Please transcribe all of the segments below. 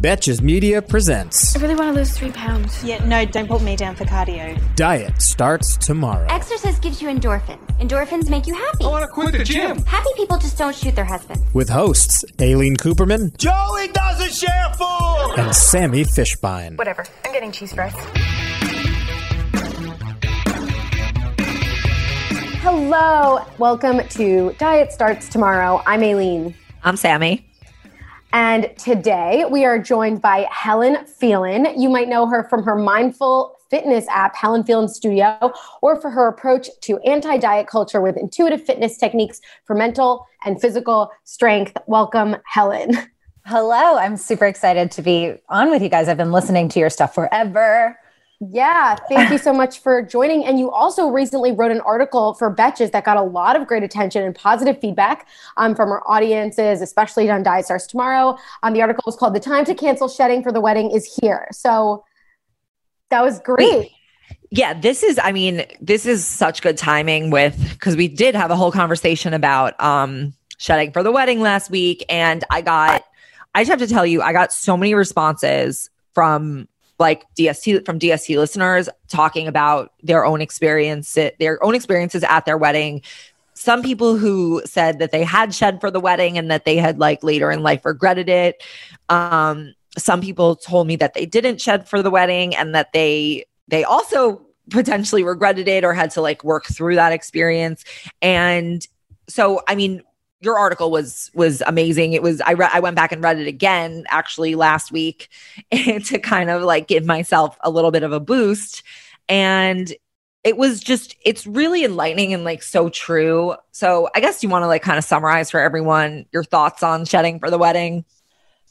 Betches Media presents I really want to lose three pounds. Yeah, no, don't put me down for cardio. Diet Starts Tomorrow. Exercise gives you endorphins. Endorphins make you happy. I want to quit the gym. Happy people just don't shoot their husbands. With hosts Aileen Cooperman Joey doesn't share food. and Sammy Fishbein. Whatever. I'm getting cheese fries. Hello, welcome to Diet Starts Tomorrow. I'm Aileen. I'm Sammy. And today we are joined by Helen Phelan. You might know her from her mindful fitness app, Helen Phelan Studio, or for her approach to anti diet culture with intuitive fitness techniques for mental and physical strength. Welcome, Helen. Hello. I'm super excited to be on with you guys. I've been listening to your stuff forever. Yeah, thank you so much for joining. And you also recently wrote an article for Betches that got a lot of great attention and positive feedback um, from our audiences, especially on Diet Starts Tomorrow. Um, the article was called The Time to Cancel Shedding for the Wedding is Here. So that was great. Yeah, this is, I mean, this is such good timing with because we did have a whole conversation about um shedding for the wedding last week. And I got, I just have to tell you, I got so many responses from like DST from DST listeners talking about their own experience, their own experiences at their wedding. Some people who said that they had shed for the wedding and that they had like later in life regretted it. Um, some people told me that they didn't shed for the wedding and that they they also potentially regretted it or had to like work through that experience. And so, I mean, your article was was amazing. It was I read I went back and read it again actually last week to kind of like give myself a little bit of a boost and it was just it's really enlightening and like so true. So I guess you want to like kind of summarize for everyone your thoughts on shedding for the wedding.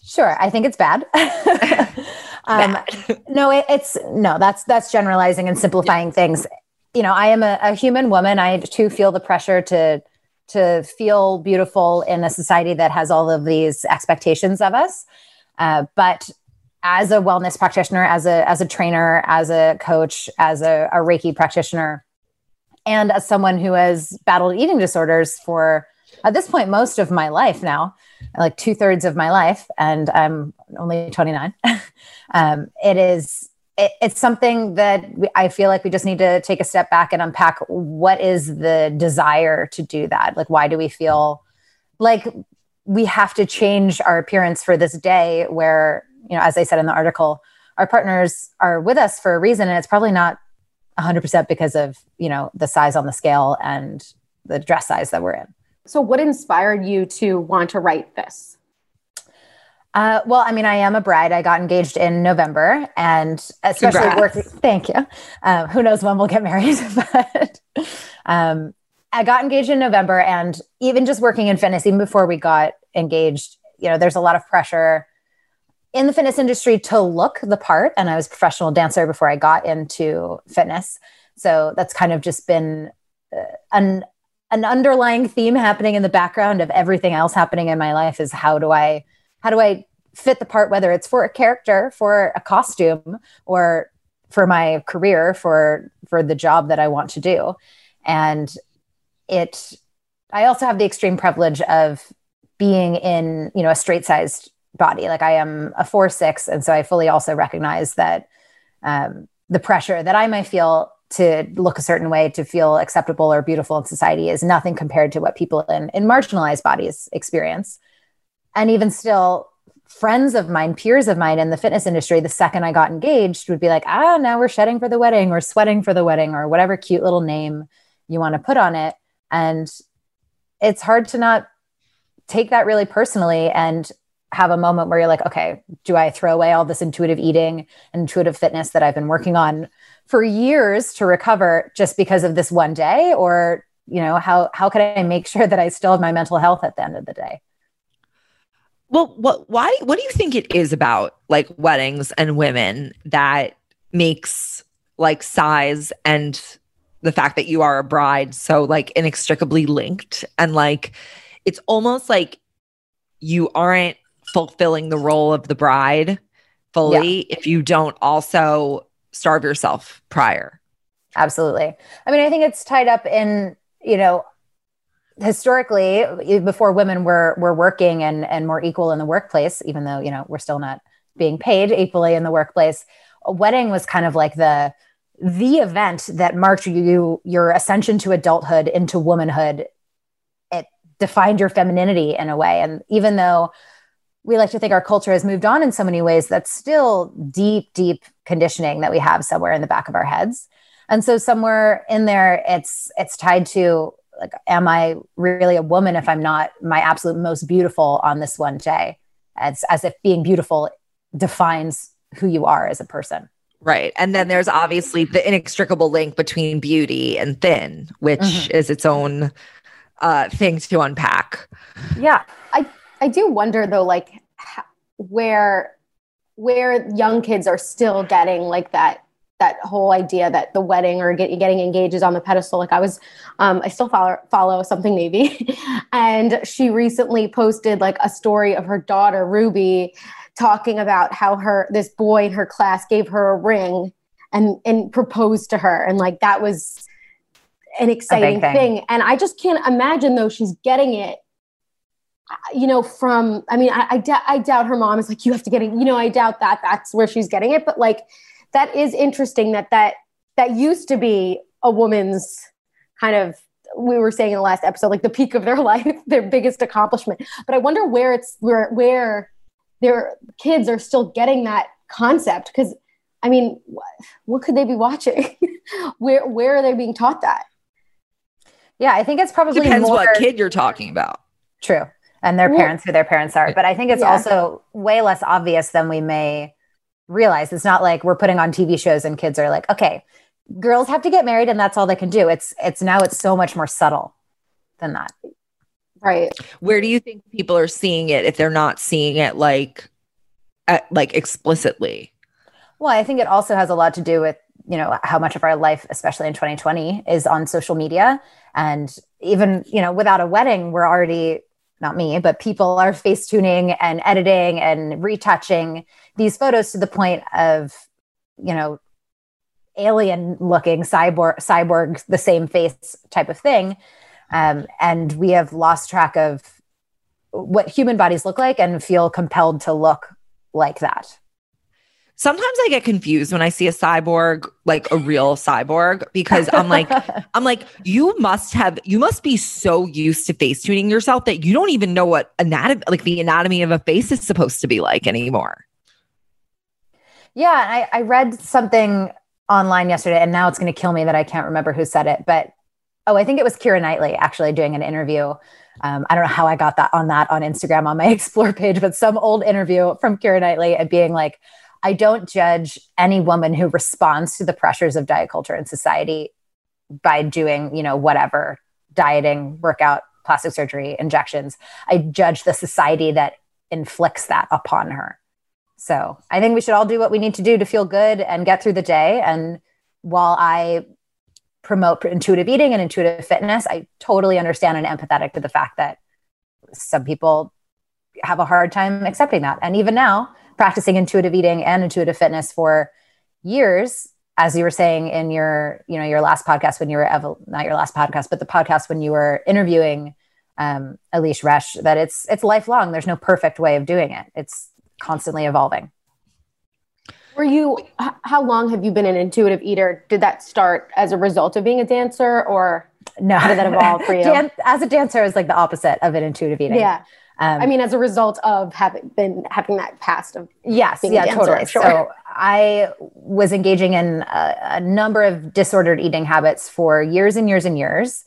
Sure, I think it's bad. um, no, it, it's no. That's that's generalizing and simplifying things. You know, I am a, a human woman. I too feel the pressure to to feel beautiful in a society that has all of these expectations of us. Uh, but as a wellness practitioner, as a as a trainer, as a coach, as a, a Reiki practitioner, and as someone who has battled eating disorders for at this point most of my life now, like two thirds of my life, and I'm only 29. um, it is it, it's something that we, I feel like we just need to take a step back and unpack what is the desire to do that. Like, why do we feel like we have to change our appearance for this day where you know, as I said in the article, our partners are with us for a reason, and it's probably not 100% because of you know the size on the scale and the dress size that we're in. So, what inspired you to want to write this? Uh, well, I mean, I am a bride. I got engaged in November, and especially Congrats. working. Thank you. Um, who knows when we'll get married? but um, I got engaged in November, and even just working in fitness, even before we got engaged, you know, there's a lot of pressure in the fitness industry to look the part. And I was a professional dancer before I got into fitness, so that's kind of just been uh, an an underlying theme happening in the background of everything else happening in my life. Is how do I how do I fit the part, whether it's for a character, for a costume, or for my career, for for the job that I want to do. And it I also have the extreme privilege of being in, you know, a straight sized body. Like I am a four six. And so I fully also recognize that um, the pressure that I might feel to look a certain way to feel acceptable or beautiful in society is nothing compared to what people in, in marginalized bodies experience and even still friends of mine peers of mine in the fitness industry the second i got engaged would be like ah now we're shedding for the wedding or sweating for the wedding or whatever cute little name you want to put on it. And it's hard to not take that really personally and have a moment where you're like okay do i throw away all this intuitive eating intuitive fitness that i've been working on for years to recover just because of this one day? Or you know how how can i make sure that i still have my mental health at the end of the day Well, what why what do you think it is about like weddings and women that makes like size and the fact that you are a bride so like inextricably linked and like it's almost like you aren't fulfilling the role of the bride fully yeah. if you don't also starve yourself prior. Absolutely. I mean, I think it's tied up in, you know, historically before women were were working and and more equal in the workplace even though you know we're still not being paid equally in the workplace a wedding was kind of like the the event that marked you your ascension to adulthood into womanhood. It defined your femininity in a way. And even though we like to think our culture has moved on in so many ways that's still deep deep conditioning that we have somewhere in the back of our heads. And so somewhere in there it's it's tied to like am i really a woman if i'm not my absolute most beautiful on this one day? It's as if being beautiful defines who you are as a person. Right. And then there's obviously the inextricable link between beauty and thin which mm-hmm. is its own uh thing to unpack. Yeah. I i do wonder though like where where young kids are still getting like that that whole idea that the wedding or get, getting engaged is on the pedestal. Like I was, um, I still follow follow Something Navy, and she recently posted like a story of her daughter Ruby talking about how her this boy in her class gave her a ring and and proposed to her, and like that was an exciting thing. thing. And I just can't imagine though she's getting it you know, from, I mean, I, I, d- I doubt her mom is like, you have to get it, you know, I doubt that that's where she's getting it. But like, that is interesting that that that used to be a woman's kind of we were saying in the last episode like the peak of their life their biggest accomplishment. But i wonder where it's where where their kids are still getting that concept. Because i mean what, what could they be watching? Where where are they being taught that? Yeah i think it's probably depends more... what kid you're talking about. True. And their parents who their parents are. But i think it's yeah. also way less obvious than we may realize it's not like we're putting on TV shows and kids are like, okay, girls have to get married and that's all they can do. It's it's now it's so much more subtle than that. Right. Where do you think people are seeing it if they're not seeing it like at, like explicitly? Well, I think it also has a lot to do with, you know, how much of our life, especially in 2020, is on social media. And even, you know, without a wedding, we're already not me, but people are face tuning and editing and retouching these photos to the point of, you know, alien looking cyborg, cyborg, the same face type of thing. Um, and we have lost track of what human bodies look like and feel compelled to look like that. Sometimes I get confused when I see a cyborg, like a real cyborg, because I'm like, I'm like, you must have, you must be so used to face tuning yourself that you don't even know what anatomy, like the anatomy of a face is supposed to be like anymore. Yeah, I, I read something online yesterday, and now it's going to kill me that I can't remember who said it, but oh, I think it was Keira Knightley actually doing an interview. Um, I don't know how I got that on that on Instagram on my explore page, but some old interview from Keira Knightley and being like, I don't judge any woman who responds to the pressures of diet culture and society by doing, you know, whatever dieting, workout, plastic surgery, injections. I judge the society that inflicts that upon her. So I think we should all do what we need to do to feel good and get through the day. And while I promote intuitive eating and intuitive fitness, I totally understand and empathetic to the fact that some people have a hard time accepting that. And even now, practicing intuitive eating and intuitive fitness for years as you were saying in your you know your last podcast when you were ev- not your last podcast but the podcast when you were interviewing um, Elyse Resch that it's it's lifelong there's no perfect way of doing it it's constantly evolving. Were you how long have you been an intuitive eater? Did that start as a result of being a dancer or no. how did that evolve for you? Dan- as a dancer is like the opposite of an intuitive eating. Yeah. Um, I mean, as a result of having been having that past of yes, yeah, dancer, totally. Sure. So I was engaging in a, a, number of disordered eating habits for years and years and years,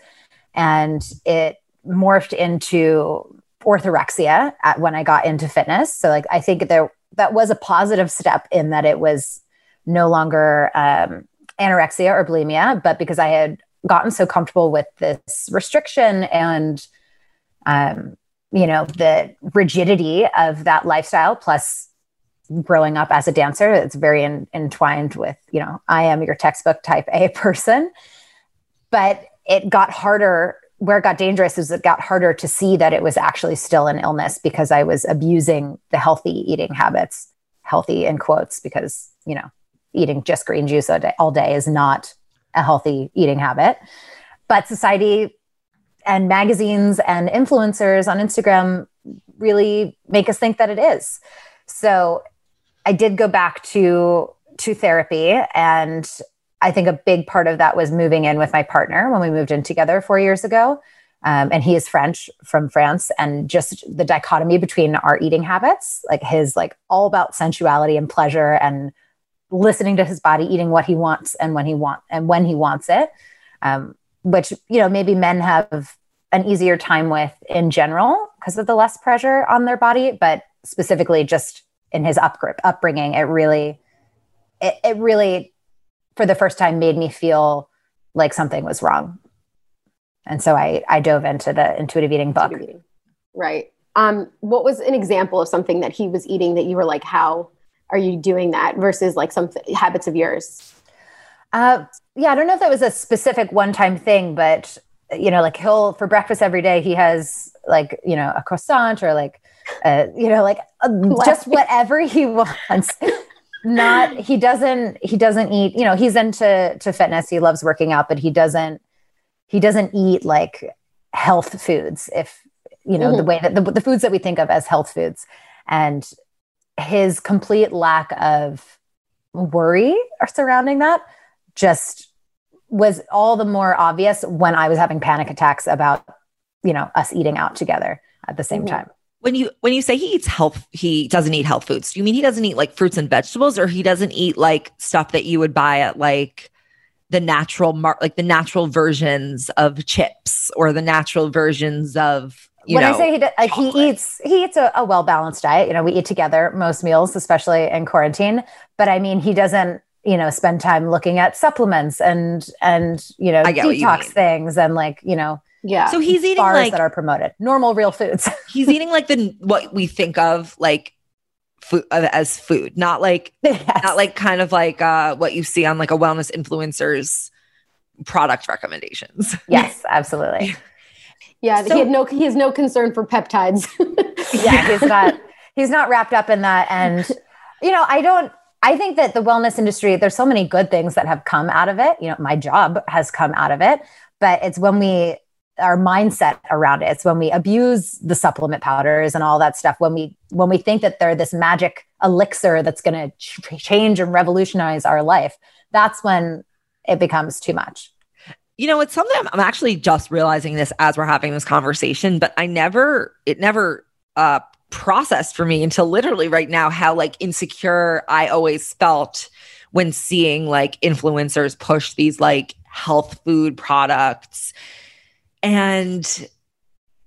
and it morphed into orthorexia at, when I got into fitness. So, like, I think there that was a positive step in that it was no longer um, anorexia or bulimia, but because I had gotten so comfortable with this restriction and um, you know, the rigidity of that lifestyle plus growing up as a dancer, it's very in, entwined with, you know, I am your textbook type A person. But it got harder. Where it got dangerous is it got harder to see that it was actually still an illness because I was abusing the healthy eating habits, healthy in quotes, because, you know, eating just green juice all day, all day is not a healthy eating habit. But society and magazines and influencers on Instagram really make us think that it is. So I did go back to to therapy and I think a big part of that was moving in with my partner when we moved in together 4 years ago. Um, and he is French from France, and just the dichotomy between our eating habits, like his like all about sensuality and pleasure, and listening to his body, eating what he wants and when he want and when he wants it, um, which you know maybe men have an easier time with in general because of the less pressure on their body, but specifically just in his up, upbringing, it really, it, it really, for the first time, made me feel like something was wrong. And so I, I dove into the intuitive eating book. Intuitive eating. Right. Um, what was an example of something that he was eating that you were like, how are you doing that versus like some th- habits of yours? Uh, yeah, I don't know if that was a specific one time thing, but you know, like he'll for breakfast every day, he has like, you know, a croissant or like uh, you know, like uh, just whatever he wants. Not he doesn't he doesn't eat. You know, he's into to fitness. He loves working out, but he doesn't he doesn't eat like health foods. If you know mm-hmm. the way that the, the foods that we think of as health foods, and his complete lack of worry surrounding that just was all the more obvious when I was having panic attacks about, you know, us eating out together at the same mm-hmm. time when you when you say he eats health he doesn't eat health foods do you mean he doesn't eat like fruits and vegetables or he doesn't eat like stuff that you would buy at like the natural mar- like the natural versions of chips or the natural versions of when know, I say he like he eats he eats a, a well balanced diet. You know, we eat together most meals, especially in quarantine. But I mean, he doesn't you know spend time looking at supplements and and you know detox you things and like you know yeah. So he's eating like that are promoted, normal real foods. he's eating like the what we think of like food uh, as food, not like yes. not like kind of like uh what you see on like a wellness influencers product recommendations. Yes, absolutely. yeah, so, he had no he has no concern for peptides. yeah, he's not he's not wrapped up in that and you know, I don't I think that the wellness industry, there's so many good things that have come out of it. You know, my job has come out of it, but it's when we our mindset around it. It's when we abuse the supplement powders and all that stuff. When we when we think that they're this magic elixir that's going to ch- change and revolutionize our life, that's when it becomes too much. You know, it's something I'm actually just realizing this as we're having this conversation, but I never it never uh processed for me until literally right now how like insecure I always felt when seeing like influencers push these like health food products and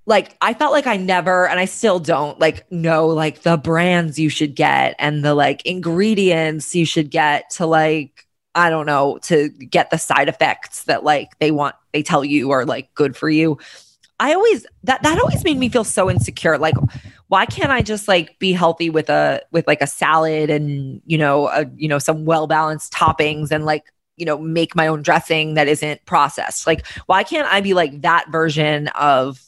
like I felt like I never and I still don't like know like the brands you should get and the like ingredients you should get to like I don't know to get the side effects that like they want they tell you are like good for you. I always that that always made me feel so insecure like why can't I just like be healthy with a with like a salad and you know a you know some well balanced toppings and like you know, make my own dressing that isn't processed. Like, why can't I be like that version of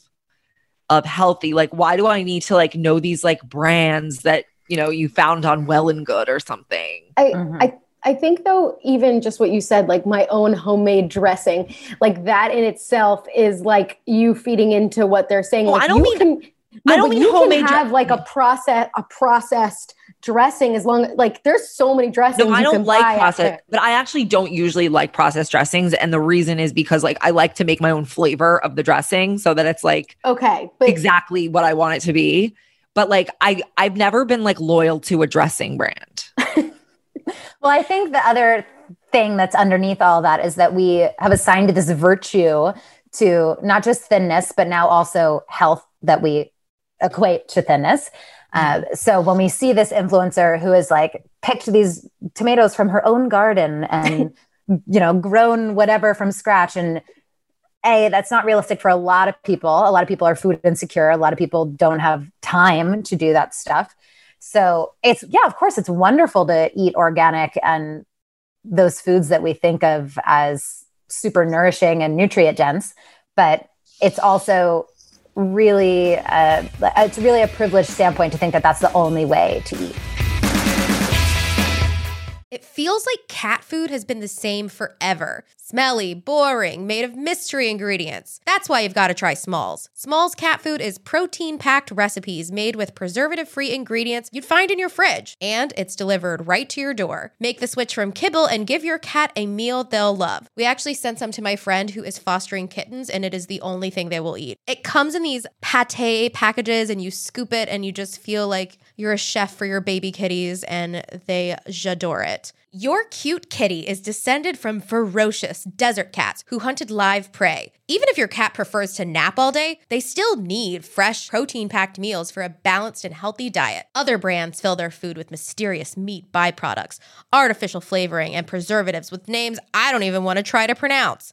of healthy? Like, why do I need to like know these like brands that, you know, you found on Well and Good or something? I mm-hmm. I I think though, even just what you said, like my own homemade dressing, like that in itself is like you feeding into what they're saying. Well, like I don't mean can, no, I don't mean you homemade. Can have like a process, a processed dressing as long like there's so many dressings. No, I don't like processed, but I actually don't usually like processed dressings, and the reason is because like I like to make my own flavor of the dressing so that it's like okay, but- exactly what I want it to be. But like I I've never been like loyal to a dressing brand. well, I think the other thing that's underneath all that is that we have assigned this virtue to not just thinness, but now also health that we equate to thinness. Uh, so when we see this influencer who has like picked these tomatoes from her own garden and you know grown whatever from scratch and a that's not realistic for a lot of people. A lot of people are food insecure. A lot of people don't have time to do that stuff. So it's yeah of course it's wonderful to eat organic and those foods that we think of as super nourishing and nutrient dense but it's also really uh, it's really a privileged standpoint to think that that's the only way to eat it feels like cat food has been the same forever. Smelly, boring, made of mystery ingredients. That's why you've got to try Smalls. Smalls cat food is protein packed recipes made with preservative free ingredients you'd find in your fridge, and it's delivered right to your door. Make the switch from kibble and give your cat a meal they'll love. We actually sent some to my friend who is fostering kittens, and it is the only thing they will eat. It comes in these pate packages, and you scoop it, and you just feel like you're a chef for your baby kitties, and they j'adore it. Your cute kitty is descended from ferocious desert cats who hunted live prey. Even if your cat prefers to nap all day, they still need fresh, protein packed meals for a balanced and healthy diet. Other brands fill their food with mysterious meat byproducts, artificial flavoring, and preservatives with names I don't even want to try to pronounce.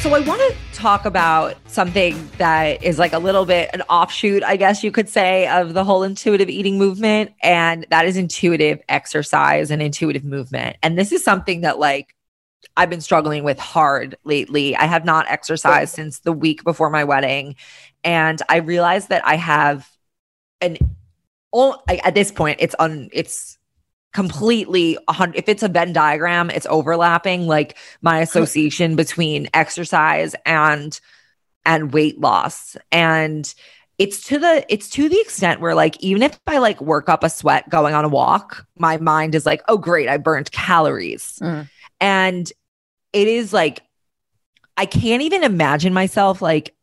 So I want to talk about something that is like a little bit an offshoot, I guess you could say, of the whole intuitive eating movement. And that is intuitive exercise and intuitive movement. And this is something that like I've been struggling with hard lately. I have not exercised since the week before my wedding. And I realized that I have an at this point, it's on it's completely if it's a venn diagram it's overlapping like my association between exercise and and weight loss. And it's to the it's to the extent where like even if i like work up a sweat going on a walk my mind is like oh great i burned calories. Mm. and it is like i can't even imagine myself like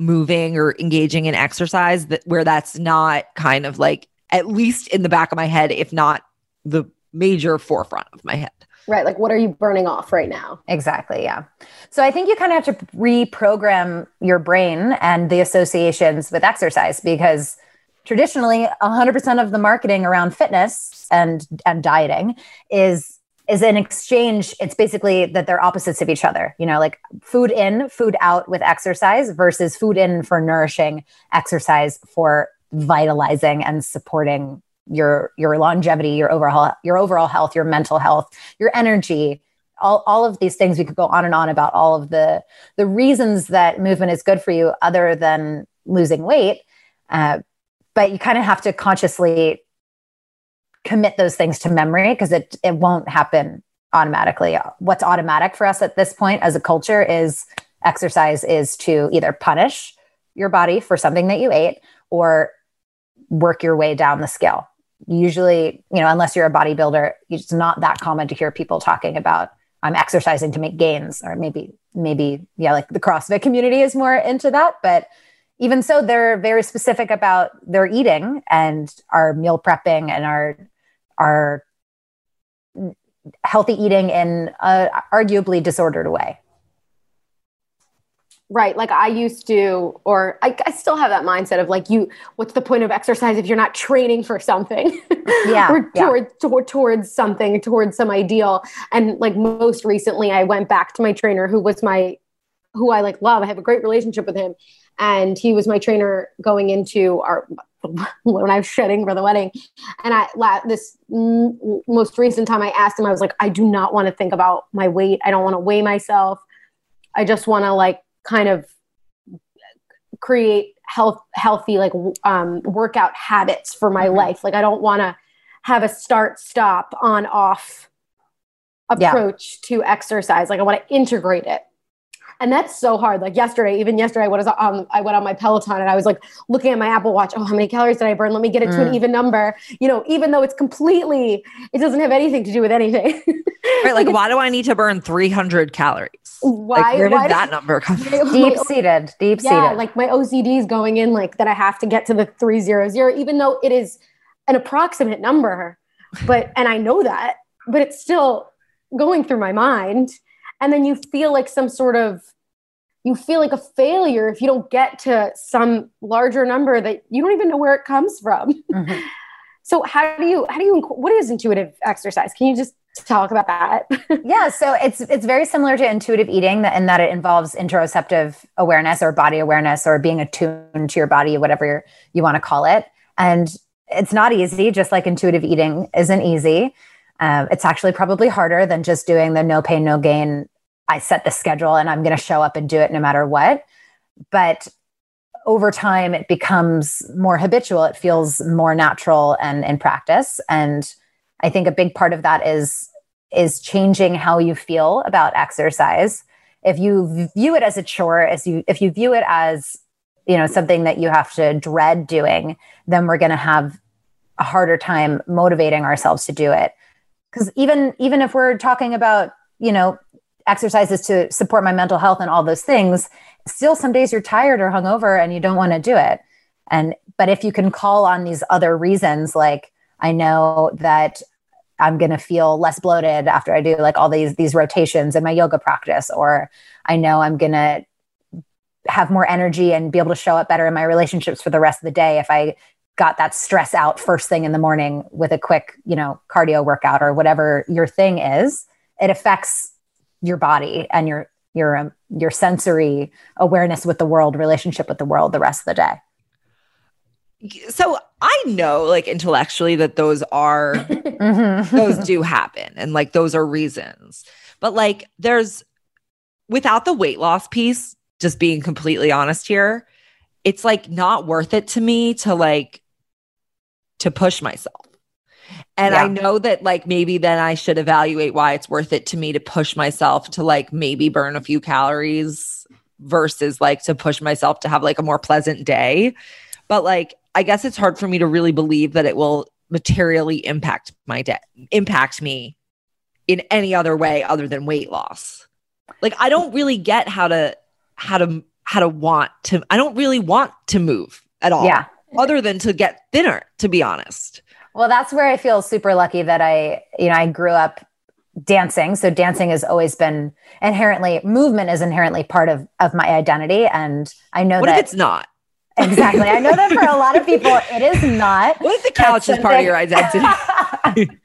moving or engaging in exercise that where that's not kind of like at least in the back of my head if not the major forefront of my head. Right. Like, what are you burning off right now? Exactly. Yeah. So I think you kind of have to reprogram your brain and the associations with exercise because traditionally 100% of the marketing around fitness and and dieting is is an exchange it's basically that they're opposites of each other you know like food in food out with exercise versus food in for nourishing exercise for vitalizing and supporting your your longevity, your overall your overall health, your mental health, your energy, all, all of these things we could go on and on about all of the the reasons that movement is good for you other than losing weight. Uh, but you kind of have to consciously commit those things to memory because it it won't happen automatically. What's automatic for us at this point as a culture is exercise is to either punish your body for something that you ate or work your way down the scale usually, you know, unless you're a bodybuilder, it's not that common to hear people talking about I'm exercising to make gains, or maybe, maybe, yeah, like the CrossFit community is more into that. But even so, they're very specific about their eating and our meal prepping and our our healthy eating in a arguably disordered way. Right. Like I used to, or I, I, still have that mindset of like, you, what's the point of exercise if you're not training for something? Yeah. or toward, yeah. Toward, towards something, towards some ideal. And like most recently, I went back to my trainer who was my, who I like love. I have a great relationship with him. And he was my trainer going into our, when I was shedding for the wedding. And I, this most recent time I asked him, I was like, I do not want to think about my weight. I don't want to weigh myself. I just want to like kind of create health healthy like um, workout habits for my mm-hmm. life like i don't want to have a start stop on off approach yeah. to exercise like i want to integrate it And that's so hard. Like yesterday, even yesterday, I was um, I went on my Peloton and I was like looking at my Apple Watch. Oh, how many calories did I burn? Let me get it to Mm. an even number. You know, even though it's completely, it doesn't have anything to do with anything. Right. Like, why do I need to burn 300 calories? Why? Like, where did why that does- number come from? Deep seated, deep seated. yeah, like my OCD is going in like that. I have to get to the three zero zero, even though it is an approximate number. But and I know that, but it's still going through my mind. And then you feel like some sort of you feel like a failure if you don't get to some larger number that you don't even know where it comes from. Mhm. So how do you how do you what is intuitive exercise? Can you just talk about that? yeah so it's it's very similar to intuitive eating that- in that it involves interoceptive awareness or body awareness or being attuned to your body whatever you want to call it and it's not easy just like intuitive eating isn't easy um, it's actually probably harder than just doing the no pain no gain i set the schedule and i'm going to show up and do it no matter what. But over time it becomes more habitual. It feels more natural and in practice. And i think a big part of that is is changing how you feel about exercise. If you view it as a chore as you if you view it as you know something that you have to dread doing then we're going to have a harder time motivating ourselves to do it. Because even even if we're talking about you know exercises to support my mental health and all those things still some days you're tired or hungover and you don't want to do it. And but if you can call on these other reasons like i know that i'm going to feel less bloated after i do like all these these rotations in my yoga practice or i know i'm going to have more energy and be able to show up better in my relationships for the rest of the day if i got that stress out first thing in the morning with a quick you know cardio workout or whatever your thing is it affects your body and your your um, your sensory awareness with the world relationship with the world the rest of the day So I know, like, intellectually, that those are Mhm. those do happen and like those are reasons. But like there's without the weight loss piece, just being completely honest here, it's like not worth it to me to like to push myself. And I know that like maybe then I should evaluate why it's worth it to me to push myself to like maybe burn a few calories versus like to push myself to have like a more pleasant day. But like I guess it's hard for me to really believe that it will materially impact my day, impact me in any other way other than weight loss. Like I don't really get how to how to how to want to I don't really want to move at all. Yeah. Other than to get thinner, to be honest. Well, that's where I feel super lucky that I, you know, I grew up dancing. So dancing has always been inherently movement is inherently part of of my identity, and I know What that if it's not? exactly. I know that for a lot of people, it is not. What if the couch is part of your identity?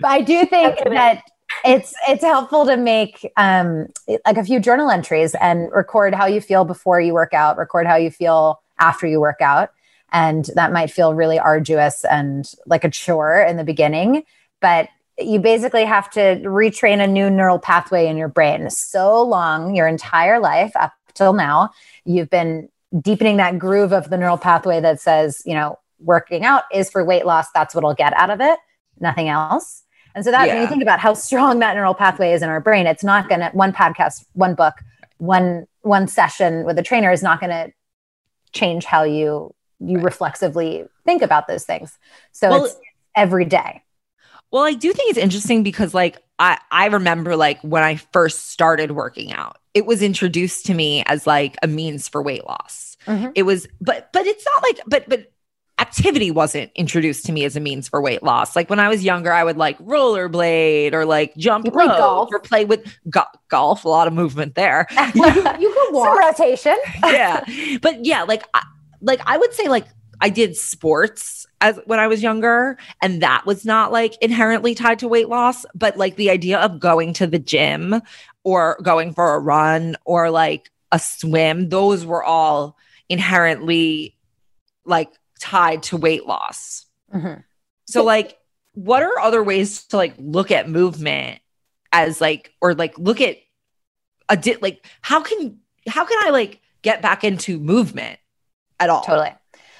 but I do think that it's it's helpful to make um like a few journal entries and record how you feel before you work out, record how you feel after you work out. And that might feel really arduous and like a chore in the beginning, but you basically have to retrain a new neural pathway in your brain. So long, your entire life up till now, you've been deepening that groove of the neural pathway that says, you know, working out is for weight loss. That's what I'll get out of it, nothing else. And so that when you think about how strong that neural pathway is in our brain, it's not going to one podcast, one book, one one session with a trainer is not going to change how you you reflexively think about those things. So Well- it's every day. Well, I do think it's interesting because like I I remember like when I first started working out, it was introduced to me as like a means for weight loss. Mhm. It was but but it's not like but but activity wasn't introduced to me as a means for weight loss. Like when I was younger, I would like rollerblade or like jump rope golf. or play with go- golf, a lot of movement there. you, you could Some walk. rotation. yeah. But yeah, like I, like I would say like I did sports as when I was younger and that was not like inherently tied to weight loss, but like the idea of going to the gym or going for a run or like a swim, those were all inherently like tied to weight loss. Mhm. So like what are other ways to like look at movement as like or like look at a di- like how can how can I like get back into movement at all? Totally.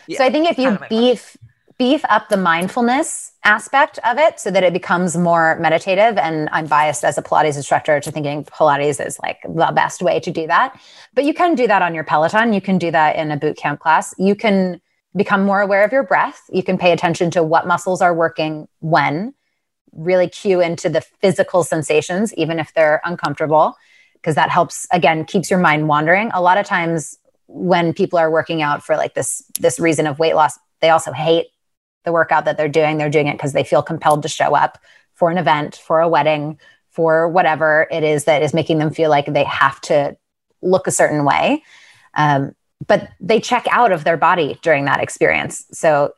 Yeah, so I think if you kind of beef beef up the mindfulness aspect of it so that it becomes more meditative. And I'm biased as a Pilates instructor to thinking Pilates is like the best way to do that. But you can do that on your Peloton. You can do that in a boot camp class. You can become more aware of your breath. You can pay attention to what muscles are working when, really cue into the physical sensations, even if they're uncomfortable, because that helps, again, keeps your mind wandering. A lot of times when people are working out for like this this reason of weight loss, they also hate the workout that they're doing. They're doing it because they feel compelled to show up for an event, for a wedding, for whatever it is that is making them feel like they have to look a certain way. Um, but they check out of their body during that experience. So,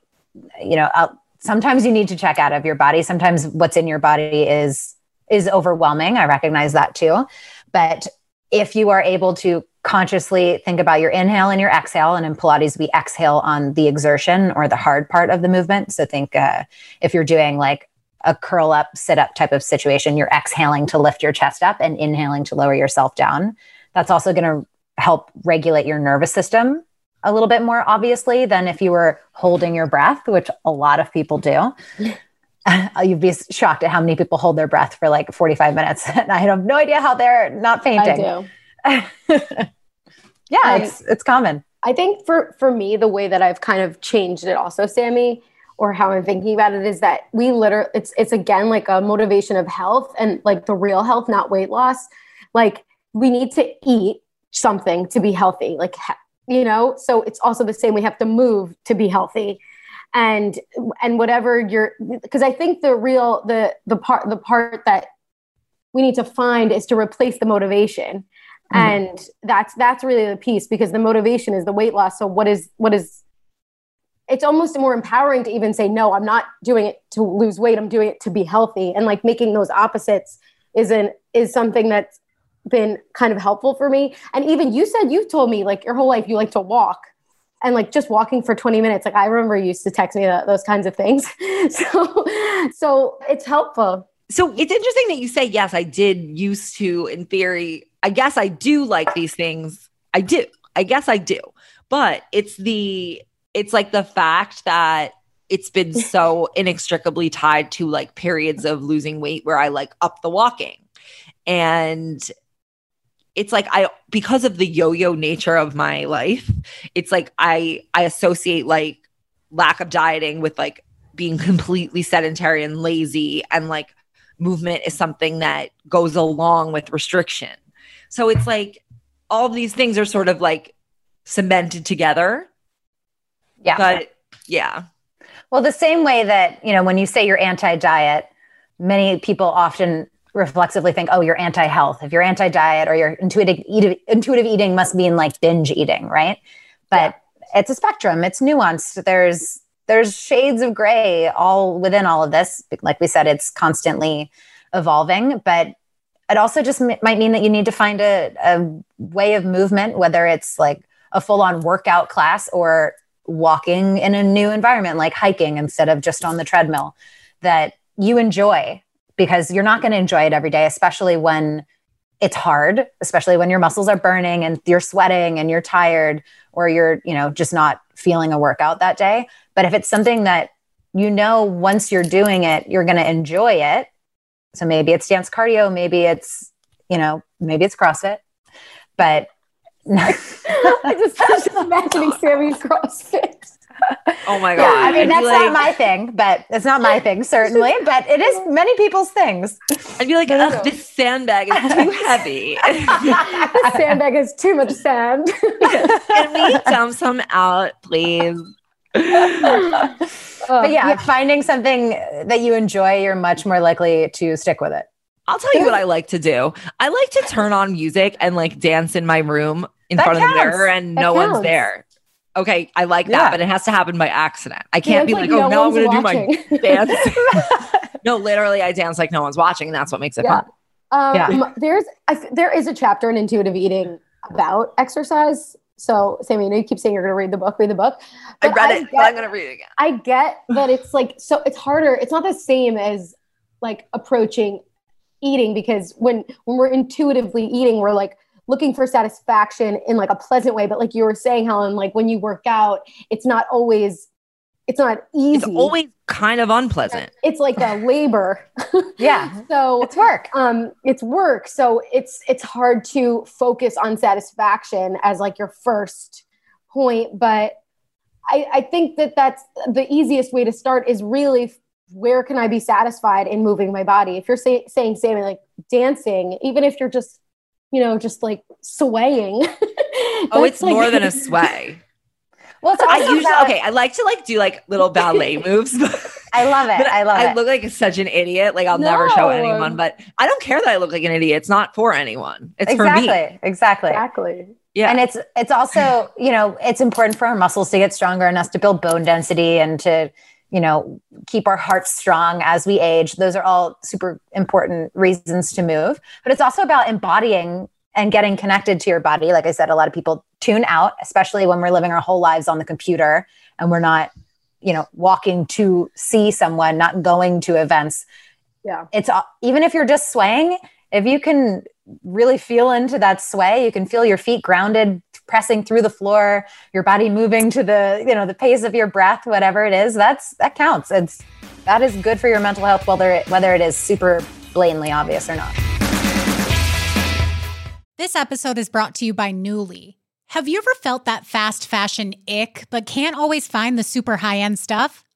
you know, I'll, sometimes you need to check out of your body. Sometimes what's in your body is is overwhelming. I recognize that too. But if you are able to consciously think about your inhale and your exhale. And in Pilates, we exhale on the exertion or the hard part of the movement. So think uh, if you're doing like a curl up, sit up type of situation, you're exhaling to lift your chest up and inhaling to lower yourself down. That's also going to help regulate your nervous system a little bit more obviously than if you were holding your breath, which a lot of people do. You'd be shocked at how many people hold their breath for like 45 minutes. And I have no idea how they're not fainting. I do. yeah, it's it's common. I think for for me, the way that I've kind of changed it also, Sammy, or how I'm thinking about it is that we literally it's it's again like a motivation of health and like the real health, not weight loss. Like we need to eat something to be healthy. Like you know, so it's also the same. We have to move to be healthy. And and whatever you're because I think the real the the part the part that we need to find is to replace the motivation Mm-hmm. and that's that's really the piece because the motivation is the weight loss. So what is what is it's almost more empowering to even say no i'm not doing it to lose weight. I'm doing it to be healthy. And like making those opposites isn't is something that's been kind of helpful for me. And even you said you told me like your whole life you like to walk and like just walking for 20 minutes. Like i remember you used to text me that, those kinds of things. So so it's helpful So it's interesting that you say, yes, I did used to, in theory. I guess I do like these things. I do. I guess I do. But it's the, it's like the fact that it's been so inextricably tied to like periods of losing weight where I like up the walking. And it's like I, because of the yo yo nature of my life, it's like I, I associate like lack of dieting with like being completely sedentary and lazy and like movement is something that goes along with restriction. So it's like all these things are sort of like cemented together. Yeah. But yeah. Well, the same way that, you know, when you say you're anti diet, many people often reflexively think, oh, you're anti health. If you're anti diet or you're intuitive, eat, intuitive eating must mean like binge eating, right? But it's a spectrum, it's nuanced. There's, there's shades of gray all within all of this. Like we said, it's constantly evolving, but it also just m- might mean that you need to find a, a way of movement, whether it's like a full on workout class or walking in a new environment, like hiking instead of just on the treadmill, that you enjoy because you're not going to enjoy it every day, especially when it's hard, especially when your muscles are burning and you're sweating and you're tired or you're, you know, just not feeling a workout that day. But if it's something that you know once you're doing it, you're going to enjoy it. So maybe it's dance cardio, maybe it's, you know, maybe it's CrossFit. But I just, I was just imagining Sammy's CrossFit. Oh my God. yeah, I mean, I'd that's like- not my thing, but it's not my thing, certainly, but it is many people's things. I'd be like, Ugh, this sandbag is too heavy. this sandbag has too much sand. Can we dump some out, please? but yeah, finding something that you enjoy, you're much more likely to stick with it. I'll tell you what I like to do. I like to turn on music and like dance in my room in That front of the mirror and That no one's there. Okay, I like that, Yeah. but it has to happen by accident. I can't Dance be like like, oh, no now I'm going to do my dance. no, literally, I dance like no one's watching, and that's what makes it Yeah. fun. Um, Yeah. There's I there is a chapter in intuitive eating about exercise. So, Sammy, I know you keep saying you're going to read the book. Read the book. I But read it, get- I'm going to read it again. I get that it's like so it's harder. It's not the same as like approaching eating because when when we're intuitively eating, we're like looking for satisfaction in like a pleasant way. But like you were saying, Helen, like when you work out, it's not always it's not easy. It's always kind of unpleasant. It's like a labor. Yeah. so It's work. um it's work so it's it's hard to focus on satisfaction as like your first point but i i think that that's the easiest way to start is really where can i be satisfied in moving my body if you're say, saying Sammy, like dancing even if you're just you know just like swaying Oh, it's like- more than a sway. Well, it's I usually about- okay. I like to like do like little ballet moves. But, I love it. I love I it. I look like such an idiot. Like I'll never show anyone, but I don't care that I look like an idiot. It's not for anyone. It's for exactly. me. Exactly. exactly Yeah. And it's it's also, you know, it's important for our muscles to get stronger and us to build bone density and to, you know, keep our hearts strong as we age. Those are all super important reasons to move. But it's also about embodying and getting connected to your body. Like I said, a lot of people tune out, especially when we're living our whole lives on the computer and we're not, you know, walking to see someone, not going to events. yeah It's even if you're just swaying, if you can really feel into that sway, you can feel your feet grounded, pressing through the floor, your body moving to the, you know, the pace of your breath, whatever it is, that's that counts. It's that is good for your mental health, whether it, whether it is super blatantly obvious or not. This episode is brought to you by Nuuly. Have you ever felt that fast fashion ick, but can't always find the super high end stuff?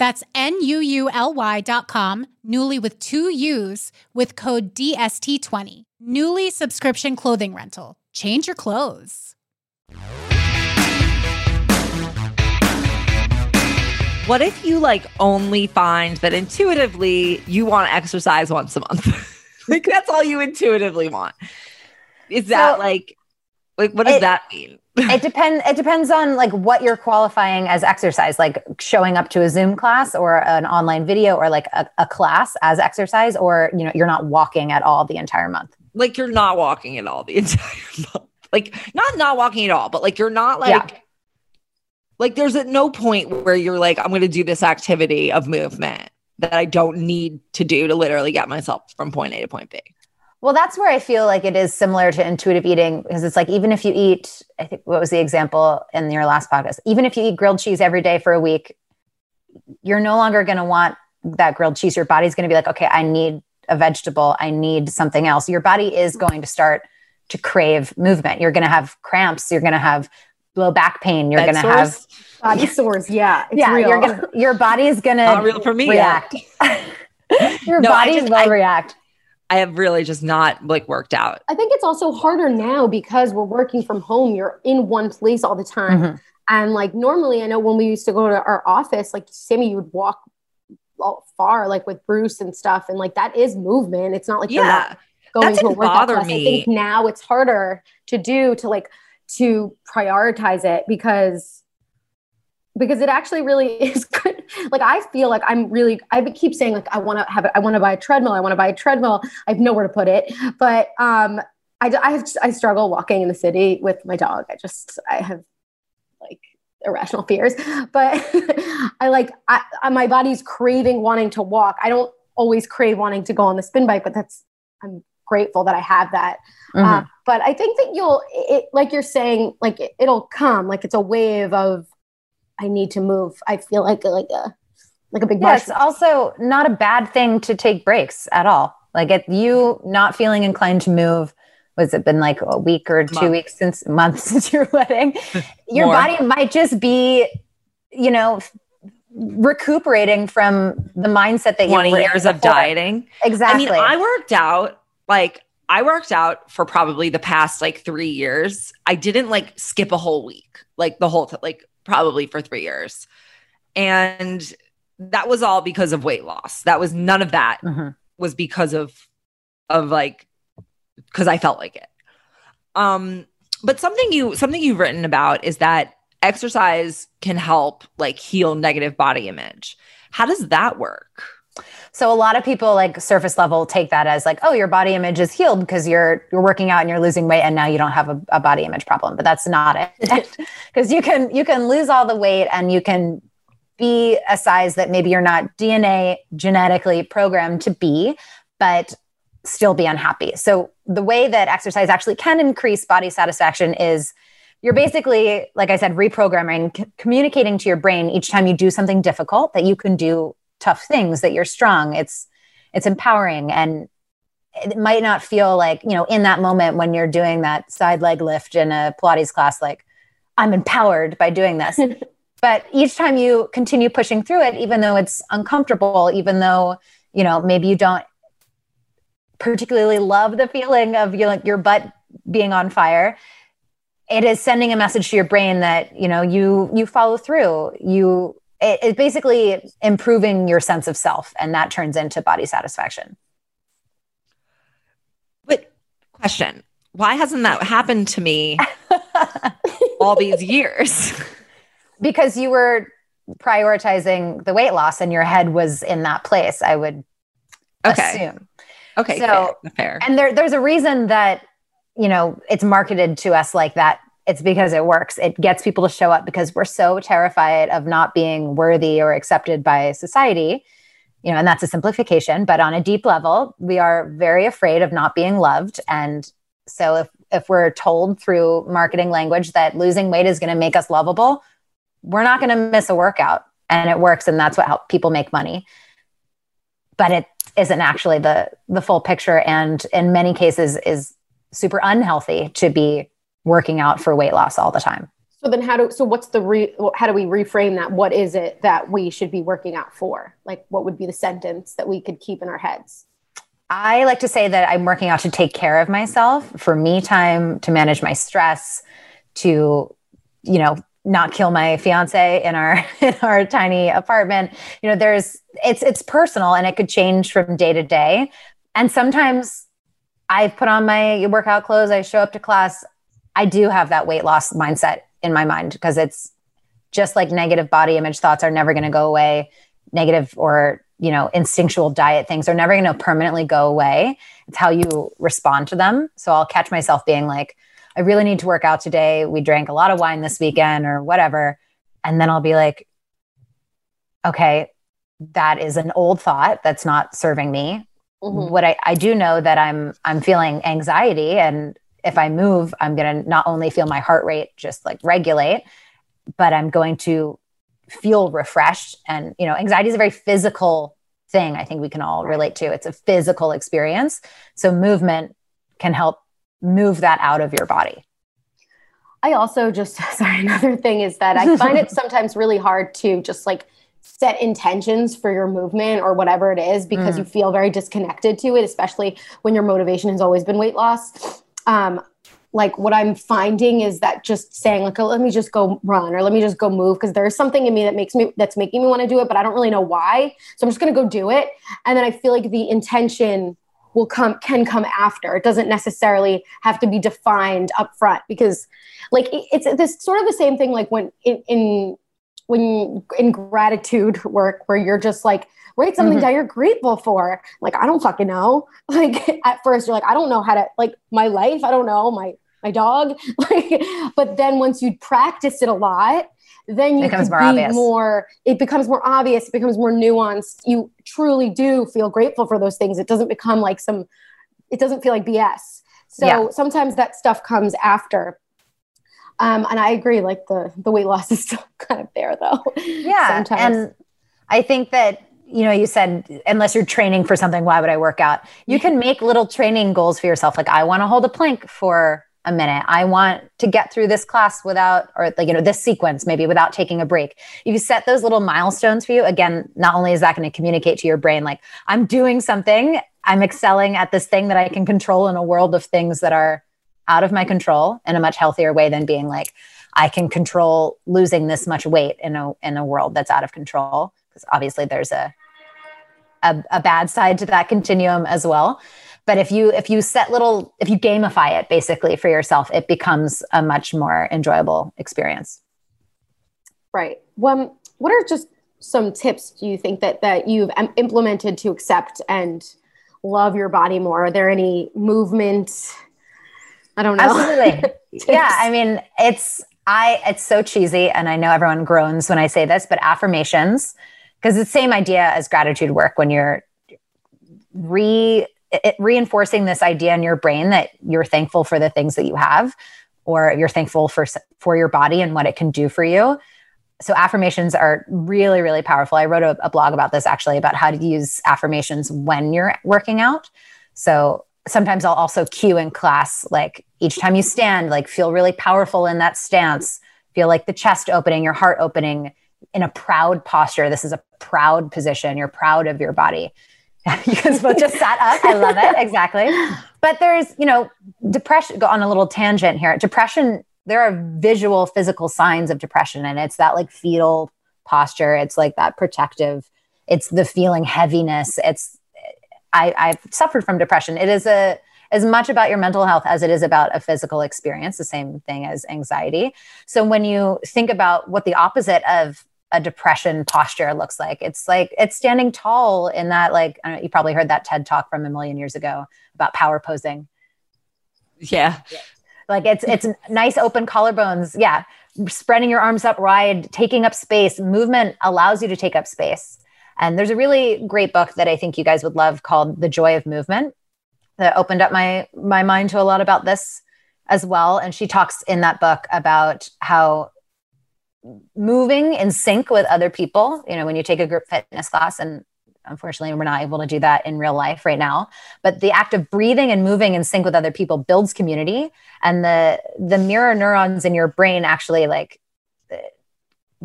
That's N-U-U-L-Y dot com, Nuuly with two U's with code DST20. Nuuly subscription clothing rental. Change your clothes. What if you like only find that intuitively you want to exercise once a month? like that's all you intuitively want. Is that So- like like what does It- that mean? it depends it depends on like what you're qualifying as exercise like showing up to a zoom class or an online video or like a, a class as exercise or you know you're not walking at all the entire month Like you're not walking at all the entire month. Like not not walking at all, but like you're not like like there's at no point where you're like, I'm gonna do this activity of movement that I don't need to do to literally get myself from point A to point B. well that's where i feel like it is similar to intuitive eating because it's like even if you eat i think what was the example in your last podcast? Even if you eat grilled cheese every day for a week you're no longer going to want that grilled cheese. Your body's going to be like okay i need a vegetable. I need something else. Your body is mm-hmm. going to start to crave movement. You're going to have cramps. You're going to have low back pain. You're going to have body sores. Yeah it's yeah, real. you're gonna, your body is gonna real for me react. your No, I body just- will I- react. I have really just not like worked out. I think it's also harder now because we're working from home. You're in one place all the time. Mhm. And like normally, I know when we used to go to our office, like Sammy, you would walk far, like with Bruce and stuff. And like that is movement. It's not like you're Yeah. not going That to a didn't workout bother me. I think now it's harder to do to like to prioritize it because because it actually really is good. Like I feel like I'm really I keep saying like I want to have it. I want to buy a treadmill. I want to buy a treadmill. I have nowhere to put it. But um I I have I struggle walking in the city with my dog. I just I have like irrational fears. But I like I, my body's craving wanting to walk. I don't always crave wanting to go on the spin bike, but that's I'm grateful that I have that. Mm-hmm. Uh, but I think that you'll, it, like you're saying, like it, it'll come, like it's a wave of, I need to move. I feel like like a like a big yeah, it's also not a bad thing to take breaks at all. Like if you not feeling inclined to move, was it been like a week or two Month. weeks since months since your wedding? your More. body might just be, you know, recuperating from the mindset that you 20 were in years of dieting. Exactly. I mean, I worked out like I worked out for probably the past like three years. I didn't like skip a whole week, like the whole, t- like probably for three years. And that was all because of weight loss. That was none of that Mhm. was because of, of like, because I felt like it. Um, but something you, something you've written about is that exercise can help like heal negative body image. How does that work? So a lot of people like surface level take that as like, oh, your body image is healed because you're you're working out and you're losing weight and now you don't have a, a body image problem. But that's not it. Because you can you can lose all the weight and you can be a size that maybe you're not DNA genetically programmed to be, but still be unhappy. So the way that exercise actually can increase body satisfaction is you're basically, like I said, reprogramming, c- communicating to your brain each time you do something difficult that you can do tough things, that you're strong. It's it's empowering and it might not feel like, you know, in that moment when you're doing that side leg lift in a Pilates class, like I'm empowered by doing this. but each time you continue pushing through it, even though it's uncomfortable, even though, you know, maybe you don't particularly love the feeling of your, like, your butt being on fire, it is sending a message to your brain that, you know, you, you follow through, you, it, it's basically improving your sense of self and that turns into body satisfaction. But question, why hasn't that happened to me all these years? because you were prioritizing the weight loss and your head was in that place, I would Okay. assume. Okay, So- fair, fair. And there, there's a reason that, you know, it's marketed to us like that. It's because it works. It gets people to show up because we're so terrified of not being worthy or accepted by society. You know, and that's a simplification, but on a deep level, we are very afraid of not being loved. And so if if we're told through marketing language that losing weight is going to make us lovable, we're not going to miss a workout and it works and that's what help people make money. But it isn't actually the the full picture and in many cases is super unhealthy to be working out for weight loss all the time. So then how do so what's the re how do we reframe that? What is it that we should be working out for? Like what would be the sentence that we could keep in our heads? I like to say that I'm working out to take care of myself, for me time, to manage my stress, to, you know, not kill my fiance in our in our tiny apartment. You know, there's it's it's personal and it could change from day to day. And sometimes I put on my workout clothes, I show up to class, I do have that weight loss mindset in my mind because it's just like negative body image thoughts are never going to go away. Negative or you know instinctual diet things are never going to permanently go away. It's how you respond to them. So i'll catch myself being like i really need to work out today. We drank a lot of wine this weekend or whatever. And then i'll be like okay that is an old thought that's not serving me. Mhm. what I, I do know that i'm i'm feeling anxiety and if i move i'm going to not only feel my heart rate just like regulate but i'm going to feel refreshed and you know anxiety is a very physical thing i think we can all relate to it's a physical experience so movement can help move that out of your body I also just sorry, another thing is that I find it sometimes really hard to just like set intentions for your movement or whatever it is because Mm. you feel very disconnected to it, especially when your motivation has always been weight loss. Um, like what I'm finding is that just saying like, oh, let me just go run or let me just go move because there's something in me that makes me that's making me want to do it, but I don't really know why. So I'm just gonna go do it. And then I feel like the intention will come can come after. It doesn't necessarily have to be defined up front because like it- it's this sort of the same thing like when in, in when in gratitude work where you're just like write something Mhm. down you're grateful for. Like i don't fucking know. Like at first you're like i don't know how to like my life i don't know my my dog. Like but then once you practice it a lot then you It becomes can more be obvious. more it becomes more obvious it becomes more nuanced. You truly do feel grateful for those things. It doesn't become like some it doesn't feel like bs so Yeah. sometimes that stuff comes after um, and I agree, like the the weight loss is still kind of there though. yeah Sometimes. and I think that you know, you said unless you're training for something, why would I work out? You can make little training goals for yourself. Like I want to hold a plank for a minute. I want to get through this class without, or like, you know, this sequence maybe without taking a break. If you set those little milestones for you, again, not only is that going to communicate to your brain, like, I'm doing something, I'm excelling at this thing that I can control in a world of things that are out of my control in a much healthier way than being like, I can control losing this much weight in a, in a world that's out of control. Because obviously there's a, a, a bad side to that continuum as well. But if you if you set little if you gamify it basically for yourself it becomes a much more enjoyable experience. Right. Well um, what are just some tips do you think that that you've um, implemented to accept and love your body more? Are there any movement i don't know. Absolutely. Yeah i mean it's i it's so cheesy and i know everyone groans when i say this but affirmations because it's the same idea as gratitude work when you're re it, reinforcing this idea in your brain that you're thankful for the things that you have or you're thankful for for your body and what it can do for you. So affirmations are really really powerful. I wrote a, a blog about this actually about how to use affirmations when you're working out. So sometimes i'll also cue in class like each time you stand like feel really powerful in that stance feel like the chest opening your heart opening in a proud posture this is a proud position you're proud of your body you guys both just sat up. I love it. Exactly. But there's, you know, depression, go on a little tangent here. Depression, there are visual physical signs of depression, and it's that like fetal posture. It's like that protective, it's the feeling heaviness. It's, I, I've suffered from depression. It is a, as much about your mental health as it is about a physical experience, the same thing as anxiety. So when you think about what the opposite of a depression posture looks like. It's like it's standing tall in that like know, you probably heard that TED talk from a million years ago about power posing. Yeah. Like it's it's nice open collarbones. Yeah. Spreading your arms up wide, taking up space. Movement allows you to take up space. And there's a really great book that I think you guys would love called The Joy of Movement that opened up my my mind to a lot about this as well. And she talks in that book about how moving in sync with other people. You know, when you take a group fitness class, and unfortunately, we're not able to do that in real life right now. But the act of breathing and moving in sync with other people builds community, and the the mirror neurons in your brain actually like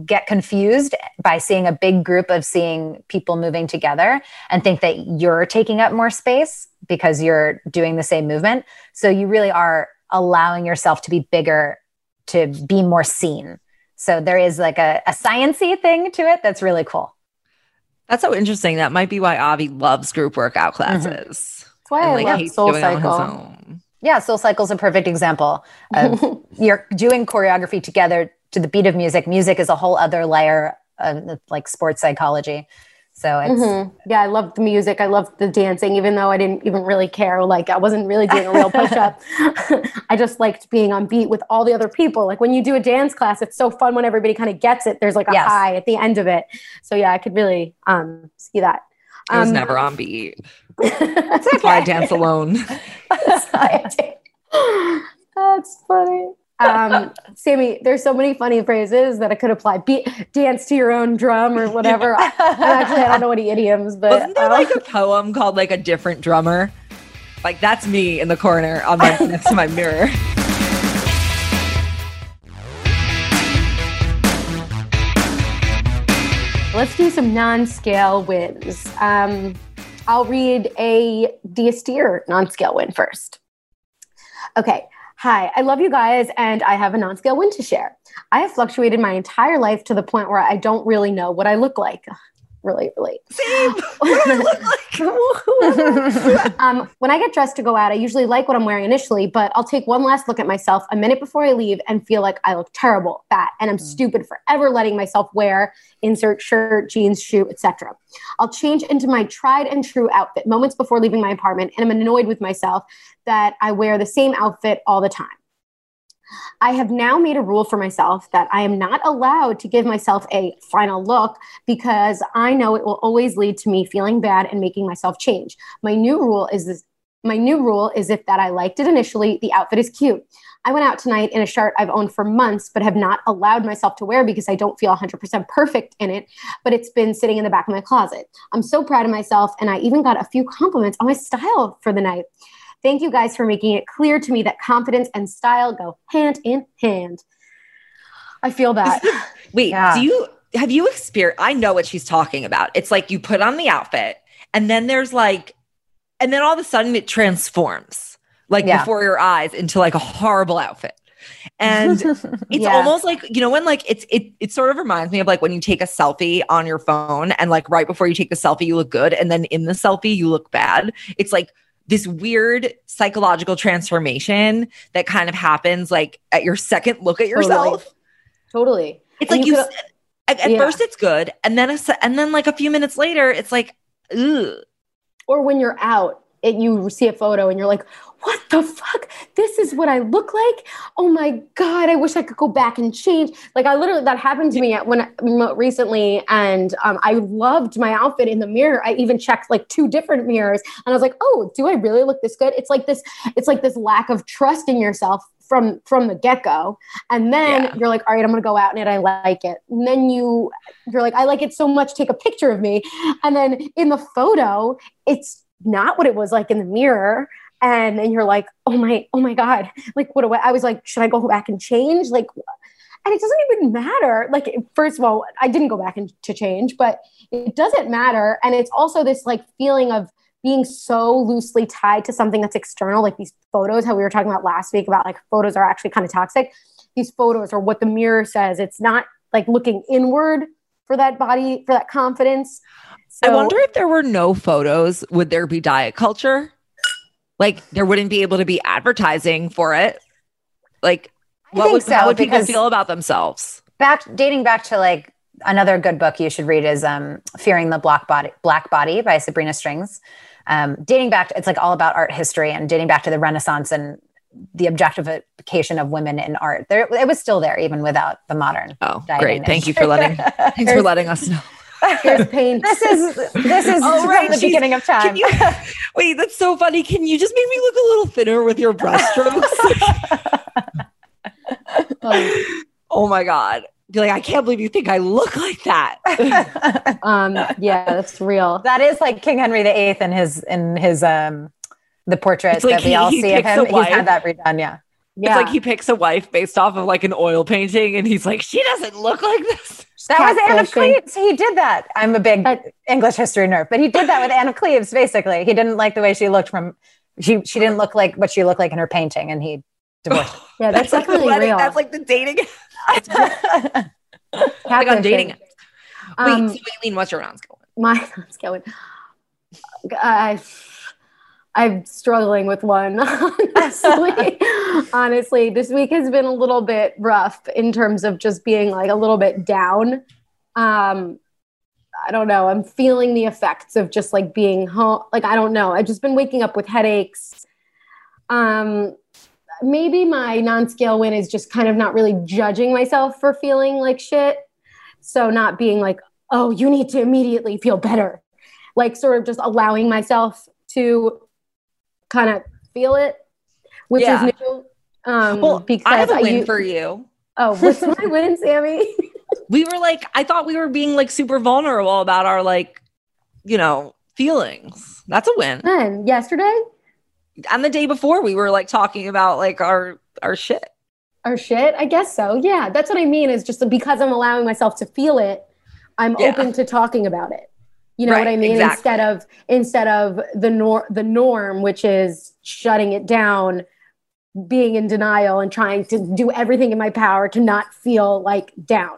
get confused by seeing a big group of seeing people moving together and think that you're taking up more space because you're doing the same movement. So you really are allowing yourself to be bigger to be more seen so there is like a, a sciency thing to it that's really cool. That's so interesting. That might be why Avi loves group workout mm-hmm. classes. Mm-hmm. That's why and, I like, love Soul Cycle. Yeah, Soul Cycle is a perfect example. Of you're doing choreography together to the beat of music. Music is a whole other layer of like sports psychology. So it's mm-hmm. yeah, I love the music. I love the dancing, even though I didn't even really care. Like I wasn't really doing a real push up. I just liked being on beat with all the other people. Like when you do a dance class, it's so fun when everybody kind of gets it. There's like a yes. high at the end of it. So yeah, I could really um, see that. Um, I was never on beat. That's okay. why I dance alone. That's funny um, Sammy, there's so many funny phrases that I could apply. Be- dance to your own drum or whatever. Yeah. actually, I don't know any idioms, but wasn't there um, like a poem called like a different drummer? Like that's me in the corner on my next to my mirror. Let's do some non-scale wins. Um, I'll read a Steer non-scale win first. Okay. Hi, I love you guys, and I have a non scale win to share. I have fluctuated my entire life to the point where I don't really know what I look like. Really, really. Same. What do I look like? um, when I get dressed to go out, I usually like what I'm wearing initially, but I'll take one last look at myself a minute before I leave and feel like I look terrible, fat, and I'm mm. stupid for ever letting myself wear insert shirt, jeans, shoe, etc. I'll change into my tried and true outfit moments before leaving my apartment, and I'm annoyed with myself that I wear the same outfit all the time. I have now made a rule for myself that I am not allowed to give myself a final look because I know it will always lead to me feeling bad and making myself change. My new rule is this my new rule is if that I liked it initially, the outfit is cute. I went out tonight in a shirt I've owned for months, but have not allowed myself to wear because I don't feel 100% perfect in it. But it's been sitting in the back of my closet. I'm so proud of myself. And I even got a few compliments on my style for the night. Thank you guys for making it clear to me that confidence and style go hand in hand. I feel that. Wait, do you have you experienced? I know what she's talking about. It's like you put on the outfit, and then there's like, and then all of a sudden it transforms like Yeah. before your eyes into like a horrible outfit. And it's Yeah. almost like you know when like it's it it sort of reminds me of like when you take a selfie on your phone and like right before you take the selfie you look good and then in the selfie you look bad. It's like this weird psychological transformation that kind of happens like at your second look at yourself. Totally. It's And like you you, at, at Yeah. first it's good, and then a, and then like a few minutes later, it's like, ugh. or when you're out and you see a photo and you're like, what the fuck? This is what I look like? Oh my God, I wish I could go back and change. Like, I literally, that happened to me at, when recently, and um, I loved my outfit in the mirror. I even checked like two different mirrors and I was like, oh, do I really look this good? It's like this, it's like this lack of trust in yourself from from the get-go and then Yeah. you're like all right i'm gonna go out in it i like it and then you you're like i like it so much take a picture of me and then in the photo it's not what it was like in the mirror and then you're like oh my oh my god like what do I, I was like should i go back and change? Like and it doesn't even matter. Like first of all i didn't go back and to change but it doesn't matter. And it's also this like feeling of being so loosely tied to something that's external like these photos how we were talking about last week about like photos are actually kind of toxic. These photos are what the mirror says. It's not like looking inward for that body for that confidence. I wonder if there were no photos, would there be diet culture? Like there wouldn't be able to be advertising for it. Like I what would so, how would people feel about themselves? back dating back to like another good book you should read is um fearing the black body black body by sabrina strings um dating back to, it's like all about art history and dating back to the renaissance and the objectification of women in art there it was still there even without the modern Oh, great. Thank you for letting thanks for letting us know. Here's pain this is this is Oh, right, the she's- beginning of time you wait, that's so funny. Can you just make me look a little thinner with your breaststrokes? oh my god. Be like, I can't believe you think I look like that. um yeah that's real that is like king henry viii in his in his um the portrait like that we he- all see of him he's had that redone yeah yeah It's like he picks a wife based off of like an oil painting, and he's like, she doesn't look like this. That was Anne of Cleves. He did that. I'm a big But- English history nerd, but he did that with Anne of Cleves. Basically, he didn't like the way she looked from. She she didn't look like what she looked like in her painting, and he divorced. her. yeah that's, like the definitely wedding- real That's like the dating. like on Catfishing. dating. Wait, Um, so Aileen, what's your rounds going? my let's go with I I'm struggling with one honestly. honestly, this week has been a little bit rough in terms of just being like a little bit down. Um I don't know. I'm feeling the effects of just like being home. Like I don't know. I've just been waking up with headaches. Um maybe my non-scale win is just kind of not really judging myself for feeling like shit. So not being like, oh, you need to immediately feel better. Like sort of just allowing myself to kind of feel it, which Yeah. is new. Um, Well, because I have a win u- for you. Oh, what's my win, Sammy? We were like, I thought we were being like super vulnerable about our like, you know, feelings. That's a win. when yesterday And the day before, we were like talking about like our our shit. Our shit? I guess so. Yeah, that's what I mean. Is just because I'm allowing myself to feel it, I'm Yeah. open to talking about it. You know what I mean? exactly. Instead of instead of the nor the norm, which is shutting it down, being in denial, and trying to do everything in my power to not feel like down.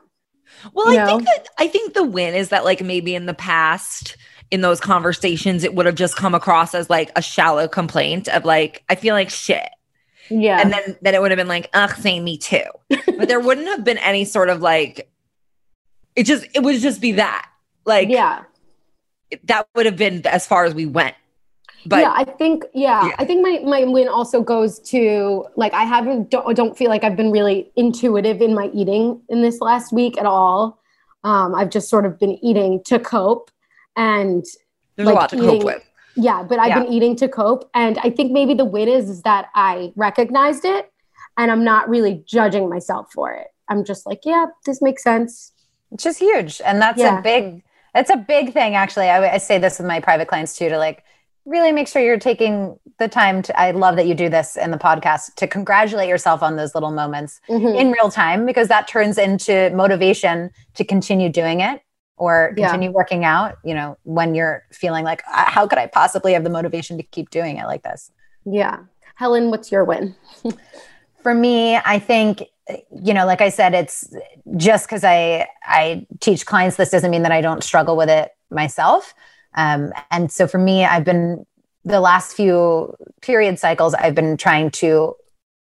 Well, You I think that I think the win is that like maybe in the past in those conversations it would have just come across as like a shallow complaint of like I feel like shit. Yeah. And then then it would have been like, ugh, same me too. but there wouldn't have been any sort of like it just it would just be that. Like yeah. That would have been as far as we went. But yeah, I think yeah, Yeah. I think my my win also goes to like I haven't don't, don't feel like I've been really intuitive in my eating in this last week at all. Um, I've just sort of been eating to cope, and there's like a lot to eating- cope with. yeah, but I've Yeah. been eating to cope, and I think maybe the win is is that I recognized it, and I'm not really judging myself for it. I'm just like, yeah, this makes sense. It's just huge. And that's Yeah. a big, it's a big thing, actually. I, I say this with my private clients too, to like really make sure you're taking the time to, I love that you do this in the podcast to congratulate yourself on those little moments Mhm. in real time, because that turns into motivation to continue doing it or Yeah. continue working out, you know, when you're feeling like, "Uh, how could I possibly have the motivation to keep doing it like this? Yeah. Helen, what's your win? for me i think you know like i said it's just because i i teach clients this doesn't mean that i don't struggle with it myself. Um, and so for me i've been the last few period cycles i've been trying to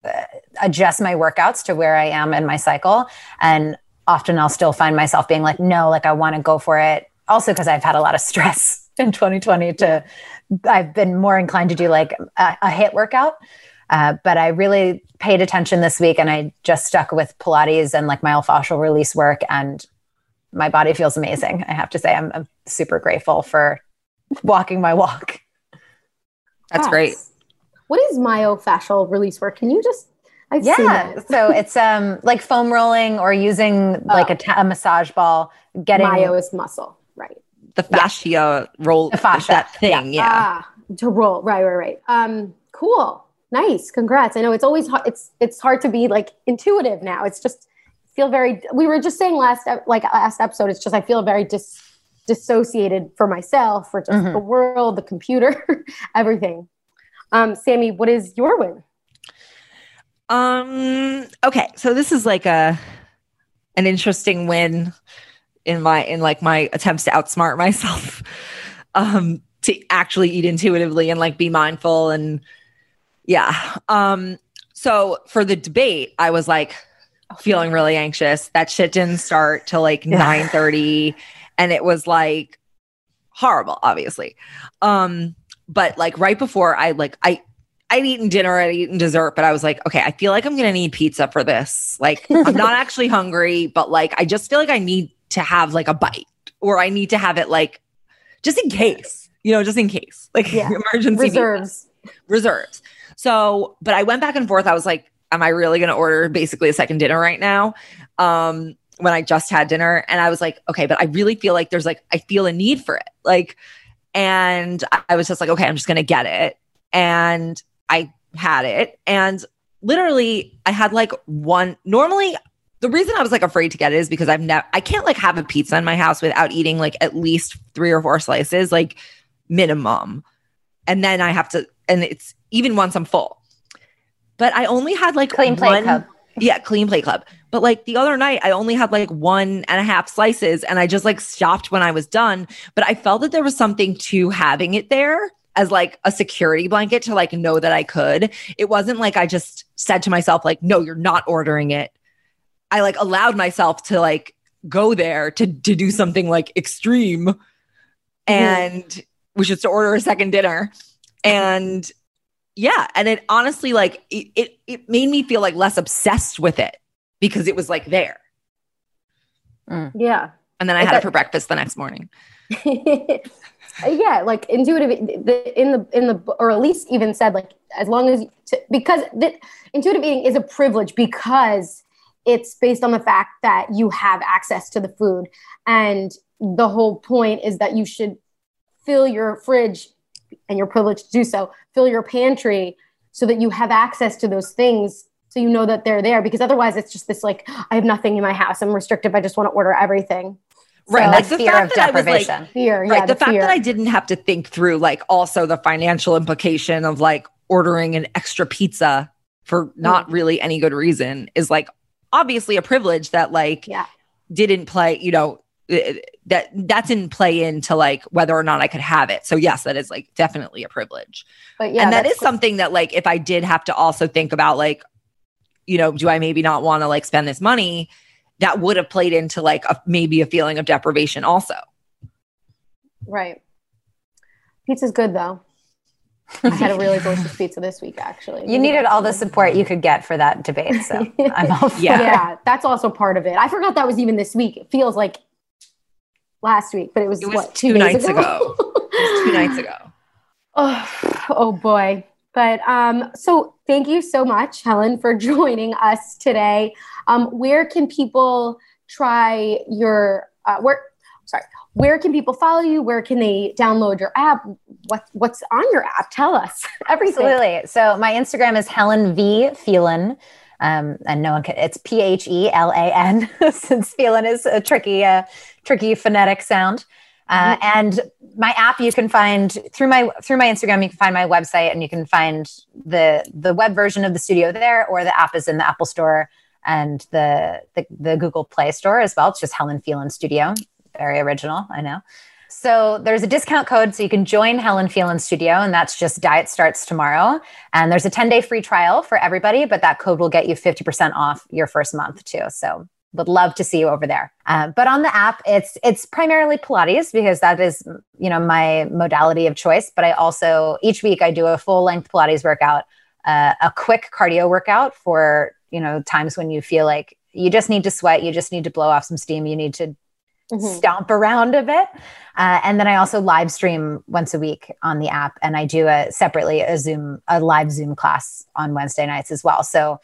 uh, adjust my workouts to where i am in my cycle. And often i'll still find myself being like no like i want to go for it. Also because i've had a lot of stress in 2020 to i've been more inclined to do like a, a HIIT workout. Uh, but I really paid attention this week and I just stuck with Pilates and like myofascial release work. And my body feels amazing. I have to say, I'm, I'm super grateful for walking my walk. That's Yes. great. What is myofascial release work? Can you just, I've Yeah. it. so it's um, like foam rolling or using like a, ta- massage ball, getting Myo is muscle, right? The fascia roll, The fascia, that thing. Yeah. Ah, to roll. Right, right, right. Um, cool. Nice. Congrats. I know it's always hard. It's it's hard to be like intuitive now. It's just feel very. We were just saying last like last episode. It's just I feel very dis dissociated for myself, for just Mhm. the world, the computer, everything. Um, Sammy, what is your win? Um. Okay. So this is like a an interesting win in my in like my attempts to outsmart myself. Um. To actually eat intuitively and like be mindful and yeah. Um. So for the debate, I was like feeling really anxious. That shit didn't start till like Yeah. nine thirty, and it was like horrible. Obviously. Um. But like right before I like I I'd eaten dinner, I'd eaten dessert, but I was like, okay, I feel like I'm gonna need pizza for this. Like, I'm not actually hungry, but like, I just feel like I need to have like a bite, or I need to have it like, just in case, you know, just in case, like Yeah. emergency. Reserves. reserves. So, but I went back and forth. I was like, am I really gonna order basically a second dinner right now? Um, when I just had dinner, and I was like, okay, but I really feel like there's like, I feel a need for it, like, and I was just like, okay, I'm just gonna get it, and I had it. And literally, I had like one. Normally, the reason I was like afraid to get it is because I've never, I can't like have a pizza in my house without eating like at least three or four slices, like minimum. And then I have to, and it's even once I'm full. But I only had like Clean Plate one- Club. Yeah, clean play club. But like the other night, I only had like one and a half slices and I just like stopped when I was done. But I felt that there was something to having it there as like a security blanket to like know that I could. It wasn't like I just said to myself, like, no, you're not ordering it. I like allowed myself to like go there to to do something like extreme mm-hmm. and which is to order a second dinner. And yeah, and it honestly like it, it it made me feel like less obsessed with it because it was like there. Mm. Yeah. And then I had it for breakfast the next morning. yeah like intuitive the, in the in the or at least even said like as long as to, because the, intuitive eating is a privilege because it's based on the fact that you have access to the food and the whole point is that you should fill your fridge and you're privileged to do so fill your pantry so that you have access to those things so you know that they're there because otherwise it's just this like i have nothing in my house i'm restrictive i just want to order everything Right. So- like the fact that I was like, fear right. yeah the, fact fear. that I didn't have to think through like also the financial implication of like ordering an extra pizza for not mm. really any good reason is like obviously a privilege that like yeah. didn't play, you know, that that didn't play into like whether or not I could have it. So yes, that is like definitely a privilege. But yeah, and that's something that like if I did have to also think about like, you know, do I maybe not want to like spend this money? That would have played into like a, maybe a feeling of deprivation also. Right. Pizza's good though. I had a really delicious pizza this week, actually. You needed all the support you could get for that debate. So I'm all for yeah. it. that's also part of it. I forgot that was even this week. It feels like last week, but it was, It was what two days nights ago. It was two nights ago. Oh, oh boy. But um, so thank you so much, Helen, for joining us today. Um, where can people try your uh, where? Sorry, where can people follow you? Where can they download your app? What what's on your app? Tell us everything. Absolutely. So my Instagram is Helen V Phelan. Um, and no one can, it's P H E L A N, since Phelan is a tricky, uh, tricky phonetic sound. Uh, mm-hmm. and my app you can find through my through my Instagram. You can find my website, and you can find the the web version of the studio there, or the app is in the Apple Store and the the, the Google Play Store as well. It's just Helen Phelan Studio. Very original, I know. So there's a discount code so you can join Helen Phelan Studio, and that's just Diet Starts Tomorrow. And there's a 10 day free trial for everybody, but that code will get you 50% off your first month too. So would love to see you over there. Uh, but on the app, it's it's primarily Pilates because that is you know my modality of choice. But I also each week I do a full length Pilates workout, uh, a quick cardio workout for you know times when you feel like you just need to sweat, you just need to blow off some steam, you need to mm-hmm. stomp around a bit. Uh, and then I also live stream once a week on the app, and I do a separately a Zoom a live Zoom class on Wednesday nights as well. So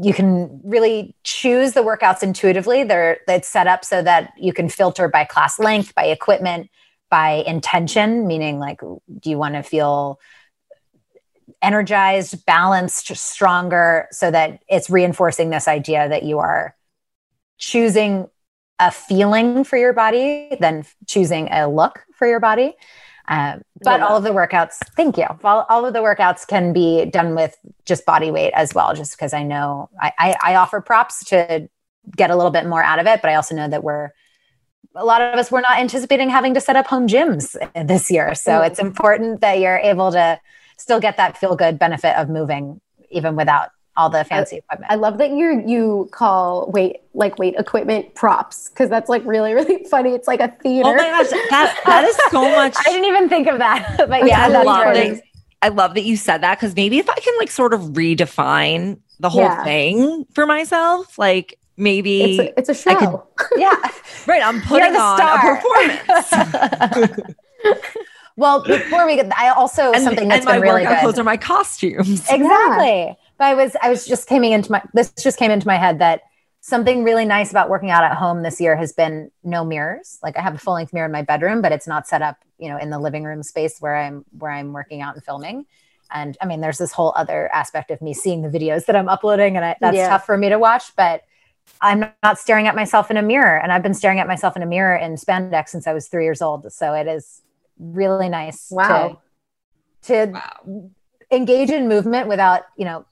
you can really choose the workouts intuitively. They're it's set up so that you can filter by class length, by equipment, by intention, meaning like do you want to feel energized, balanced, stronger, so that it's reinforcing this idea that you are choosing a feeling for your body than choosing a look for your body. Um, but all of the workouts, thank you. All, all of the workouts can be done with just body weight as well, just because I know I, I, I offer props to get a little bit more out of it. But I also know that we're, a lot of us, we're not anticipating having to set up home gyms this year. So mm. it's important that you're able to still get that feel good benefit of moving even without all the fancy I, equipment. I love that you you call weight like weight equipment props because that's like really really funny. It's like a theater. Oh my gosh, that that is so much. I didn't even think of that, but yeah, I love that. I love that you said that because maybe if I can like sort of redefine the whole yeah. thing for myself, like maybe it's a, it's a show. Could, yeah, right. I'm putting on a performance. well, before we get, I also and, something that's and been really good. Clothes are my costumes. Exactly. Yeah. But I was I was just coming into my this just came into my head that something really nice about working out at home this year has been no mirrors. Like I have a full length mirror in my bedroom, but it's not set up, you know, in the living room space where I'm where I'm working out and filming. And I mean, there's this whole other aspect of me seeing the videos that I'm uploading, and I, that's yeah. tough for me to watch. But I'm not staring at myself in a mirror, and I've been staring at myself in a mirror in spandex since I was three years old. So it is really nice wow. to, to wow. engage in movement without, you know,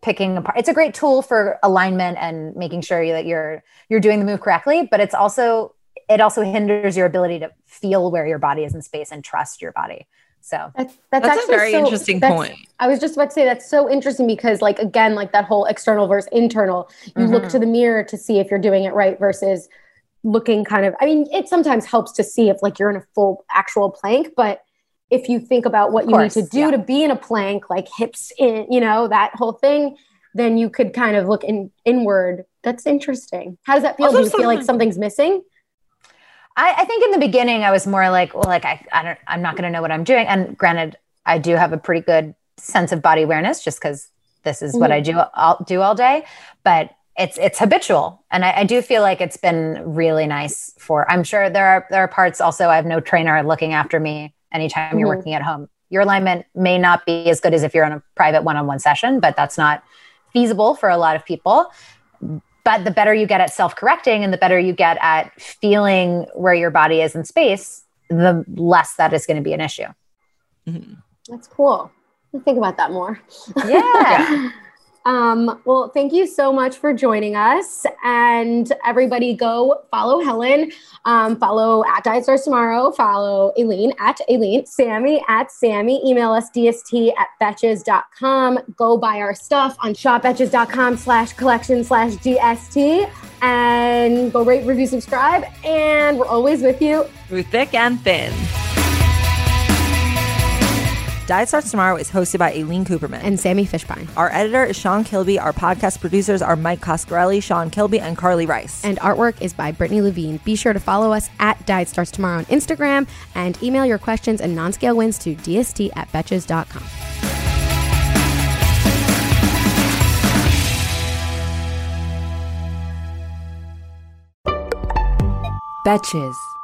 picking apart it's a great tool for alignment and making sure that you're you're doing the move correctly but it's also it also hinders your ability to feel where your body is in space and trust your body so that's, that's, that's a very so, interesting point i was just about to say that's so interesting because like again like that whole external versus internal you mm-hmm. look to the mirror to see if you're doing it right versus looking kind of i mean it sometimes helps to see if like you're in a full actual plank but if you think about what you need to do yeah. to be in a plank, like hips in, you know, that whole thing, then you could kind of look in inward. That's interesting. How does that feel? Also, do you feel like something's missing? I, I, think in the beginning I was more like, well, like I, I don't, I'm not going to know what I'm doing. And granted, I do have a pretty good sense of body awareness just because this is mm-hmm. what I do. I'll do all day, but it's it's habitual, and I, I do feel like it's been really nice for. I'm sure there are there are parts also. I have no trainer looking after me anytime mm-hmm. you're working at home. Your alignment may not be as good as if you're on a private one on one session, but that's not feasible for a lot of people. But the better you get at self correcting and the better you get at feeling where your body is in space, the less that is going to be an issue. Mm-hmm. That's cool. I'll think about that more. yeah. yeah. Um, well, thank you so much for joining us. And everybody go follow Helen, um, follow at Diet Starts Tomorrow, follow Aileen at Aileen, Sammy at Sammy, email us dst at betches.com. Go buy our stuff on shopbetches.com slash collection slash DST and go rate, review, subscribe. And we're always with you through thick and thin. Diet Starts Tomorrow is hosted by Aileen Cooperman and Sammy Fishbein. Our editor is Sean Kilby. Our podcast producers are Mike Coscarelli, Sean Kilby, and Carly Rice. And artwork is by Brittany Levine. Be sure to follow us at Diet Starts Tomorrow on Instagram and email your questions and non scale wins to dst at betches.com. Betches.